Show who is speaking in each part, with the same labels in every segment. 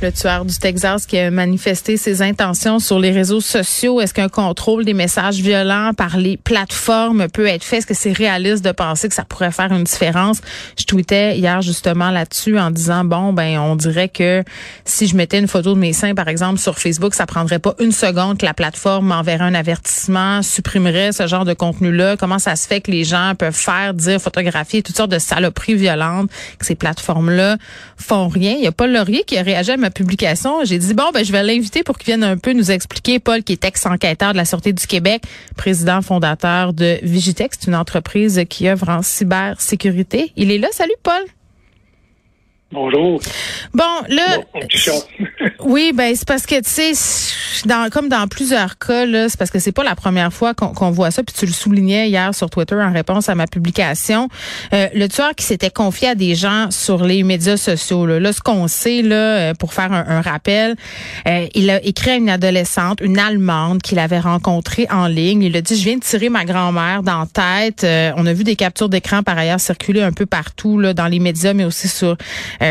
Speaker 1: Le tueur du Texas qui a manifesté ses intentions sur les réseaux sociaux. Est-ce qu'un contrôle des messages violents par les plateformes peut être fait? Est-ce que c'est réaliste de penser que ça pourrait faire une différence? Je tweetais hier justement là-dessus en disant, bon, ben, on dirait que si je mettais une photo de mes seins, par exemple, sur Facebook, ça prendrait pas une seconde que la plateforme m'enverrait un avertissement, supprimerait ce genre de contenu-là. Comment ça se fait que les gens peuvent faire, dire, photographier toutes sortes de saloperies violentes, que ces plateformes-là font rien? Il y a pas Laurier qui a réagi à publication, j'ai dit bon ben je vais l'inviter pour qu'il vienne un peu nous expliquer Paul qui est ex-enquêteur de la Sûreté du Québec, président fondateur de Vigitex, une entreprise qui œuvre en cybersécurité. Il est là, salut Paul.
Speaker 2: Bonjour.
Speaker 1: Bon, là, oui, ben c'est parce que tu sais, dans, comme dans plusieurs cas, là, c'est parce que c'est pas la première fois qu'on voit ça. Puis tu le soulignais hier sur Twitter en réponse à ma publication, euh, le tueur qui s'était confié à des gens sur les médias sociaux. Là, là ce qu'on sait là, euh, pour faire un, rappel, euh, il a écrit à une adolescente, une allemande qu'il avait rencontrée en ligne. Il a dit, je viens de tirer ma grand-mère dans la tête. on a vu des captures d'écran par ailleurs circuler un peu partout là, dans les médias, mais aussi sur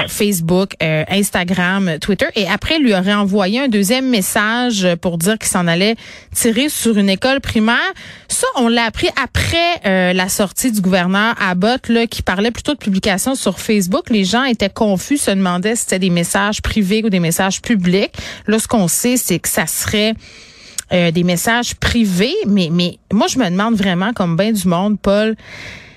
Speaker 1: Facebook, euh, Instagram, Twitter. Et après, lui aurait envoyé un deuxième message pour dire qu'il s'en allait tirer sur une école primaire. Ça, on l'a appris après euh, la sortie du gouverneur Abbott, là, qui parlait plutôt de publications sur Facebook. Les gens étaient confus, se demandaient si c'était des messages privés ou des messages publics. Là, ce qu'on sait, c'est que ça serait des messages privés, mais, mais moi, je me demande vraiment, comme bien du monde, Paul,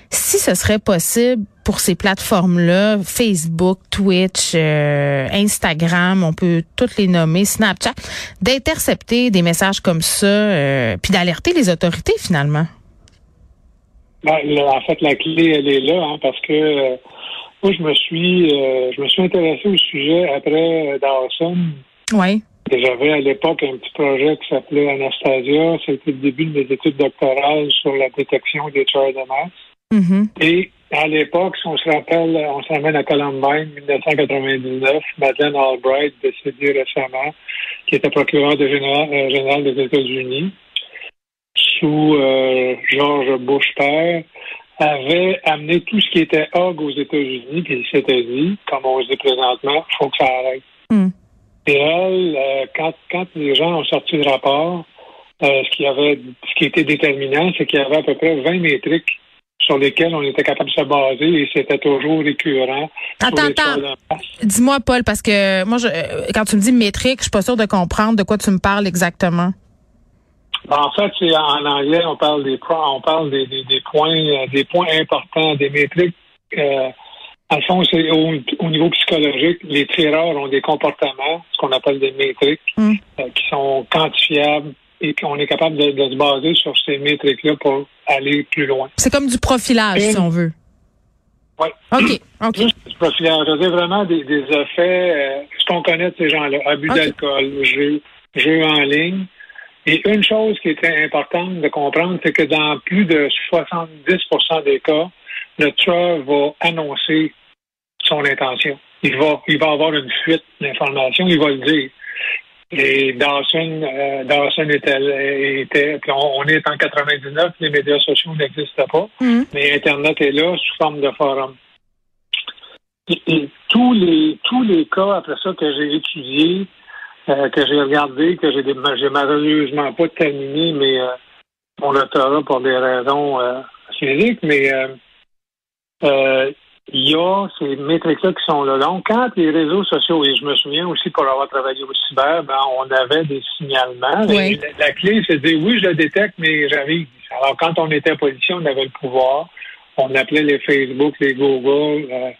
Speaker 1: si ce serait possible pour ces plateformes-là, Facebook, Twitch, euh, Instagram, on peut toutes les nommer, Snapchat, d'intercepter des messages comme ça, euh, puis d'alerter les autorités finalement?
Speaker 2: Ben, en fait, la clé, elle est là, hein, parce que euh, moi, je me suis je me suis intéressé au sujet après Dawson.
Speaker 1: Oui.
Speaker 2: J'avais à l'époque un petit projet qui s'appelait Anastasia. C'était le début de mes études doctorales sur la détection des tueurs de masse.
Speaker 1: Mm-hmm.
Speaker 2: Et à l'époque, si on se rappelle, on se ramène à Columbine, 1999, Madeleine Albright, décédée récemment, qui était procureur de euh, général, des États-Unis, sous euh, George Bush père, avait amené tout ce qui était hog aux États-Unis, puis il s'était dit, comme on se dit présentement, faut que ça arrête.
Speaker 1: Mm.
Speaker 2: Et elle, euh, quand, quand les gens ont sorti le rapport, ce qui avait ce qui était déterminant, c'est qu'il y avait à peu près 20 métriques sur lesquels on était capable de se baser et c'était toujours récurrent.
Speaker 1: Attends, attends. Dis-moi, Paul, parce que moi, je, euh, quand tu me dis métrique, je suis pas sûre de comprendre de quoi tu me parles exactement.
Speaker 2: Ben, en fait, c'est en anglais, on parle des on parle des, points euh, des points importants, des métriques. Euh, en fond, c'est au, niveau psychologique, les tireurs ont des comportements, ce qu'on appelle des métriques,
Speaker 1: hum.
Speaker 2: euh, qui sont quantifiables et qu'on est capable de, de se baser sur ces métriques-là pour aller plus loin.
Speaker 1: C'est comme du profilage, si on veut.
Speaker 2: Oui.
Speaker 1: OK. OK.
Speaker 2: Juste du profilage. C'est vraiment des, des effets, euh, ce qu'on connaît de ces gens-là, abus d'alcool, jeu, jeu en ligne. Et une chose qui était importante de comprendre, c'est que dans plus de 70% des cas, le tueur va annoncer son intention. Il va, il va avoir une fuite d'informations, il va le dire. Et Dawson, euh, Dawson était, était puis on, est en 99, les médias sociaux n'existent pas,
Speaker 1: mm-hmm.
Speaker 2: mais Internet est là sous forme de forum. Et, tous les tous les cas après ça que j'ai étudiés, euh, que j'ai regardé, que j'ai j'ai malheureusement pas terminé, mais euh, mon doctorat pour des raisons euh, physiques, mais euh, il y a ces métriques-là qui sont là. Donc, quand les réseaux sociaux, et je me souviens aussi pour avoir travaillé au cyber, ben, on avait des signalements. La, clé, c'est de dire oui, je le détecte, mais j'arrive. Alors, quand on était policier, on avait le pouvoir. On appelait les Facebook, les Google, euh,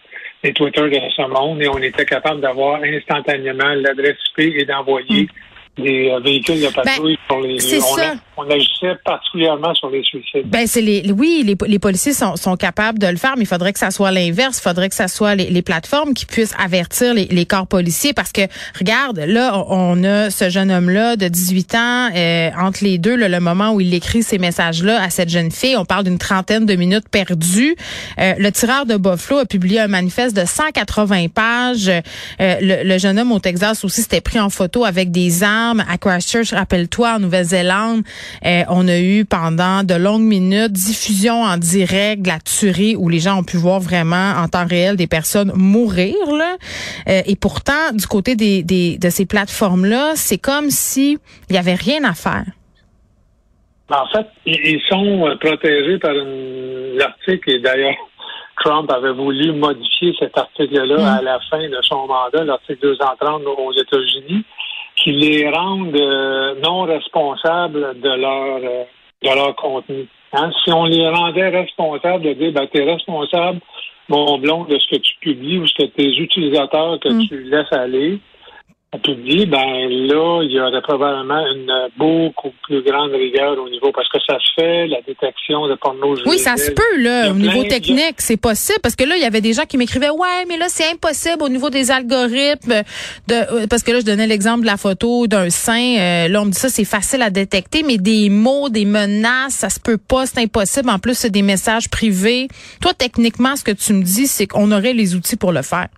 Speaker 2: les Twitter de ce monde, et on était capable d'avoir instantanément l'adresse IP et d'envoyer mm. Des euh, véhicules de patrouille
Speaker 1: ben, pour les. C'est ça
Speaker 2: on agissait particulièrement sur les suicides.
Speaker 1: Ben c'est les oui, les, les policiers sont, sont, capables de le faire, mais il faudrait que ça soit l'inverse. Il faudrait que ça soit les, les, plateformes qui puissent avertir les, les, corps policiers parce que regarde, là on a ce jeune homme-là de 18 ans euh, entre les deux, le moment où il écrit ces messages-là à cette jeune fille, on parle d'une trentaine de minutes perdues. Euh, le tireur de Buffalo a publié un manifeste de 180 pages. Euh, le, le, jeune homme au Texas aussi s'était pris en photo avec des armes armes à Christchurch. Rappelle-toi, en Nouvelle-Zélande, euh, on a eu pendant de longues minutes diffusion en direct de la tuerie où les gens ont pu voir vraiment en temps réel des personnes mourir. Là. Euh, et pourtant, du côté des, des de ces plateformes-là, c'est comme si il y avait rien à faire.
Speaker 2: En fait, ils sont euh, protégés par l'article et d'ailleurs Trump avait voulu modifier cet article-là mm. à la fin de son mandat, l'article 230 aux États-Unis, qui les rende euh, non responsables de leur euh, de leur contenu. Hein? Si on les rendait responsables de dire ben, tu es responsable, mon blond, de ce que tu publies ou ce que tes utilisateurs que mm. tu laisses aller, publié, ben là, il y aurait probablement une beaucoup plus grande rigueur au niveau parce que ça se fait, la détection de porno
Speaker 1: Oui, ça se peut, là, au niveau technique, c'est possible. Parce que là, il y avait des gens qui m'écrivaient Ouais, mais là, c'est impossible au niveau des algorithmes de euh, parce que là, je donnais l'exemple de la photo d'un sein. Euh, là, on me dit ça, c'est facile à détecter, mais des mots, des menaces, ça se peut pas, c'est impossible. En plus, c'est des messages privés. Toi, techniquement, ce que tu me dis, c'est qu'on aurait les outils pour le faire.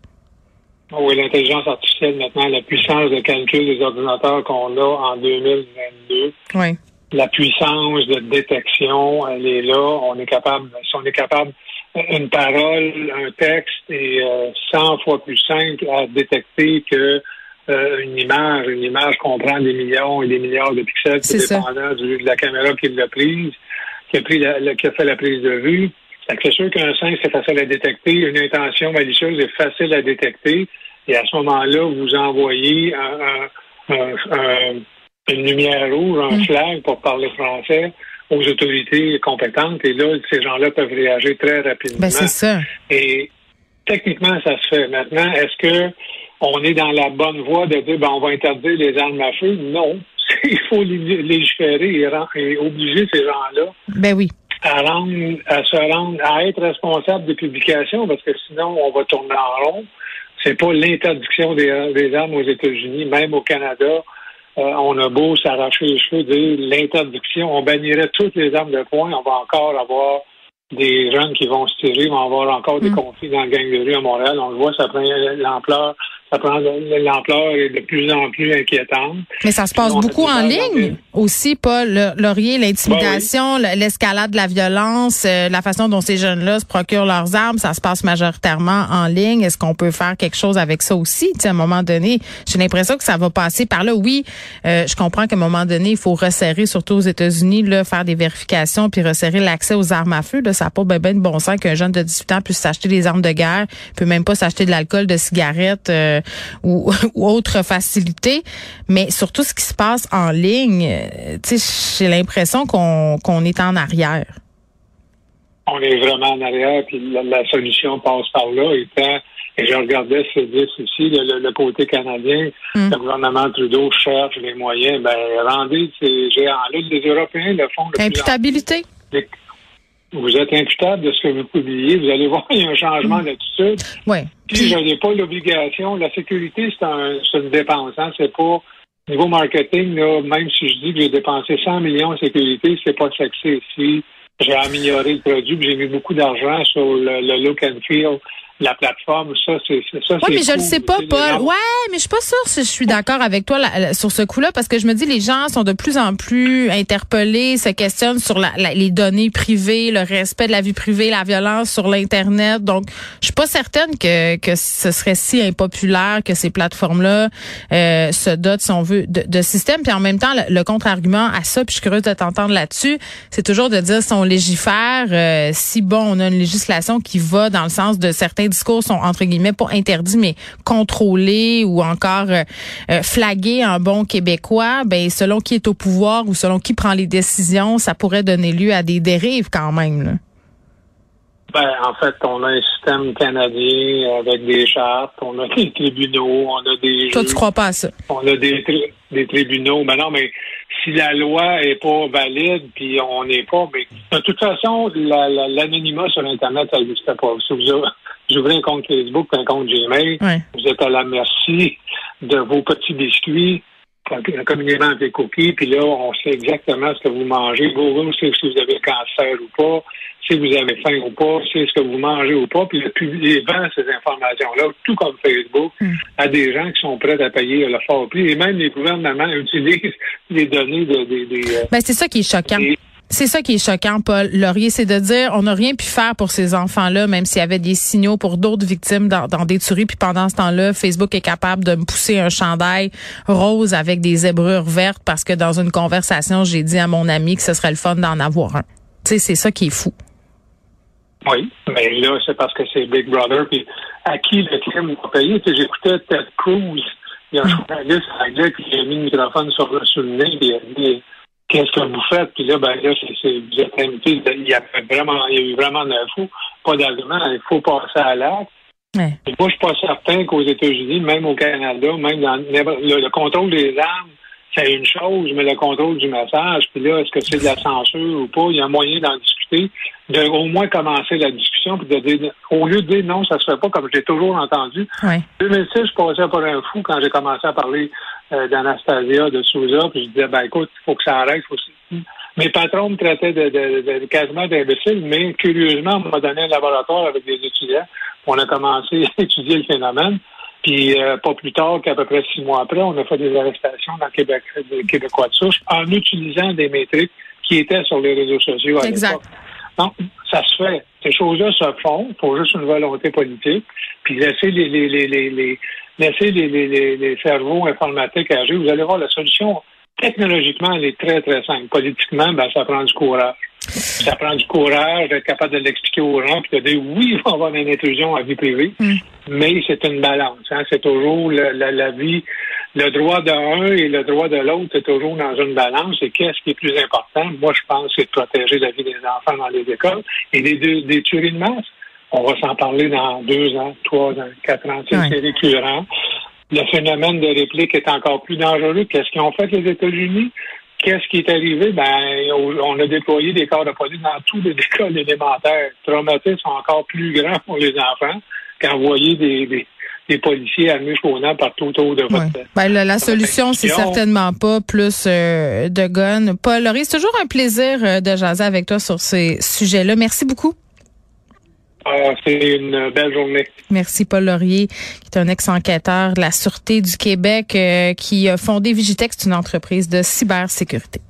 Speaker 2: Oui, l'intelligence artificielle, maintenant, la puissance de calcul des ordinateurs qu'on a en 2022.
Speaker 1: Oui.
Speaker 2: La puissance de détection, elle est là. On est capable, si on est capable, une parole, un texte est 100 euh, fois plus simple à détecter que euh, une image. Une image comprend des millions et des milliards de pixels, dépendant du, de la caméra qui l'a prise, qui a, pris la, qui a fait la prise de vue. C'est sûr qu'un sein, c'est facile à détecter. Une intention malicieuse est facile à détecter. Et à ce moment-là, vous envoyez une lumière rouge, un mm. flag pour parler français aux autorités compétentes. Et là, ces gens-là peuvent réagir très rapidement.
Speaker 1: Ben, c'est ça.
Speaker 2: Et techniquement, ça se fait. Maintenant, est-ce que on est dans la bonne voie de dire ben, on va interdire les armes à feu? Non. Il faut légiférer et obliger ces gens-là
Speaker 1: ben oui
Speaker 2: à, rendre, à se rendre, à être responsable des publications, parce que sinon, on va tourner en rond. C'est pas l'interdiction des, des, armes aux États-Unis, même au Canada. Euh, on a beau s'arracher les cheveux, dire l'interdiction, on bannirait toutes les armes de poing, on va encore avoir des jeunes qui vont se tirer, on va avoir encore des mm. conflits dans le gang de rue à Montréal. On le voit, ça prend l'ampleur ça prend l'ampleur est de plus en plus inquiétante.
Speaker 1: Mais ça se passe beaucoup en ligne aussi, Paul Laurier, l'intimidation, ben l'escalade de la violence, euh, la façon dont ces jeunes-là se procurent leurs armes, ça se passe majoritairement en ligne. Est-ce qu'on peut faire quelque chose avec ça aussi? à un moment donné, j'ai l'impression que ça va passer par là. Oui, euh, je comprends qu'à un moment donné, il faut resserrer, surtout aux États-Unis, faire des vérifications puis resserrer l'accès aux armes à feu. Là, ça n'a pas bien de bon sens qu'un jeune de 18 ans puisse s'acheter des armes de guerre, peut même pas s'acheter de l'alcool, de cigarettes. Euh, ou, ou autre facilité. Mais surtout ce qui se passe en ligne, euh, j'ai l'impression qu'on qu'on est en arrière.
Speaker 2: On est vraiment en arrière, puis la, solution passe par là, étant et je regardais ce 10 aussi, le, côté canadien, hmm. le gouvernement Trudeau cherche les moyens, ben rendez ces géants-là, les Européens le font.
Speaker 1: Imputabilité
Speaker 2: vous êtes imputable de ce que vous publiez, vous allez voir, il y a un changement mm. d'attitude.
Speaker 1: Oui.
Speaker 2: Puis, je n'ai pas l'obligation. La sécurité, c'est un, une dépense. Hein. C'est pas niveau marketing, là, même si je dis que j'ai dépensé 100 millions en sécurité, c'est pas sexy. Si j'ai amélioré le produit, j'ai mis beaucoup d'argent sur le, le, look and feel la plateforme, ça, c'est ça.
Speaker 1: Oui, mais je ne sais pas, Paul. Ouais, mais je suis pas sûre si je suis d'accord avec toi sur ce coup-là, parce que je me dis les gens sont de plus en plus interpellés, se questionnent sur la, les données privées, le respect de la vie privée, la violence sur l'internet. Donc, je suis pas certaine que que ce serait si impopulaire que ces plateformes-là euh, se dotent, si on veut, de, de systèmes. Puis en même temps, le, contre-argument à ça, puis je suis curieuse de t'entendre là-dessus, c'est toujours de dire si on légifère, euh, si bon, on a une législation qui va dans le sens de certains discours sont entre guillemets pas interdits mais contrôlés ou encore euh, euh, flagués en bon québécois, ben selon qui est au pouvoir ou selon qui prend les décisions, ça pourrait donner lieu à des dérives quand même.
Speaker 2: Ben, en fait, on a un système canadien avec des chartes, on a des tribunaux, on a des.
Speaker 1: Toi, tu crois pas à ça?
Speaker 2: On a des, des tribunaux. Ben non, mais si la loi est pas valide, puis on n'est pas. Mais de toute façon, l'anonymat sur Internet, ça n'existe pas. Si vous, vous ouvrez un compte Facebook, un compte Gmail, vous êtes à la merci de vos petits biscuits communément avec les cookies, puis là, on sait exactement ce que vous mangez. Google sait si vous avez cancer ou pas, si vous avez faim ou pas, c'est ce que vous mangez ou pas, puis le public vend ces informations-là, tout comme Facebook, hmm. à des gens qui sont prêts à payer le fort prix. Et même les gouvernements utilisent les données de, des...
Speaker 1: Euh, ben, c'est ça qui est choquant. C'est ça qui est choquant, Paul Laurier, c'est de dire on n'a rien pu faire pour ces enfants-là, même s'il y avait des signaux pour d'autres victimes dans, des tueries. Puis pendant ce temps-là, Facebook est capable de me pousser un chandail rose avec des zébrures vertes parce que dans une conversation, j'ai dit à mon ami que ce serait le fun d'en avoir un. Tu sais, c'est ça qui est fou.
Speaker 2: Oui, mais là, c'est parce que c'est Big Brother. Puis à qui le crime va payer? J'écoutais Ted Cruz, il y a un hmm. journaliste anglais qui a mis le microphone sur, le nez et il a dit qu'est-ce que vous faites? Puis là, ben là, c'est, vous êtes invité. Il y a vraiment, il y a eu vraiment un fou. Pas d'argument. Il faut passer à l'acte. Moi, je suis pas certain qu'aux États-Unis, même au Canada, même dans le, contrôle des armes, c'est une chose, mais le contrôle du message, puis là, est-ce que c'est de la censure ou pas? Il y a moyen d'en discuter, de au moins commencer la discussion, puis de dire, au lieu de dire non, ça se fait pas, comme j'ai toujours entendu. En 2006, je passais pour un fou quand j'ai commencé à parler euh, d'Anastasia, de Souza, puis je disais, ben écoute, il faut que ça arrête. Faut... Mes patrons me traitaient de, de, de quasiment d'imbécile, mais curieusement, on m'a donné un laboratoire avec des étudiants. On a commencé à étudier le phénomène. Puis euh, pas plus tard qu'à peu près six mois après, on a fait des arrestations dans le Québec, des Québécois de souche en utilisant des métriques qui étaient sur les réseaux sociaux à l'époque. Donc, ça se fait. Ces choses-là se font. Il faut juste une volonté politique. Puis laisser les, les, les, les, laisser les, les, les, cerveaux informatiques agir. Vous allez voir, la solution, technologiquement, elle est très, très simple. Politiquement, ben, ça prend du courage. Ça prend du courage d'être capable de l'expliquer aux gens, puis de dire oui, il va y avoir une intrusion à vie privée, mm. mais c'est une balance. Hein. C'est toujours la, la, vie, le droit d'un et le droit de l'autre, c'est toujours dans une balance. Et qu'est-ce qui est plus important? Moi, je pense, c'est de protéger la vie des enfants dans les écoles et des, des tueries de masse. On va s'en parler dans deux ans, trois ans, quatre ans. C'est récurrent. Le phénomène de réplique est encore plus dangereux. Qu'est-ce qu'ils ont fait les États-Unis? Qu'est-ce qui est arrivé? Ben, on a déployé des corps de police dans tous les écoles élémentaires. Les traumatismes sont encore plus grands pour les enfants qu'envoyer des, des, policiers à par partout autour de votre.
Speaker 1: Ben, la, solution, c'est certainement pas plus euh, de guns. Paul Laurie, c'est toujours un plaisir euh, de jaser avec toi sur ces sujets-là. Merci beaucoup.
Speaker 2: C'est une belle journée.
Speaker 1: Merci, Paul Laurier, qui est un ex-enquêteur de la Sûreté du Québec, euh, qui a fondé Vigitex, une entreprise de cybersécurité.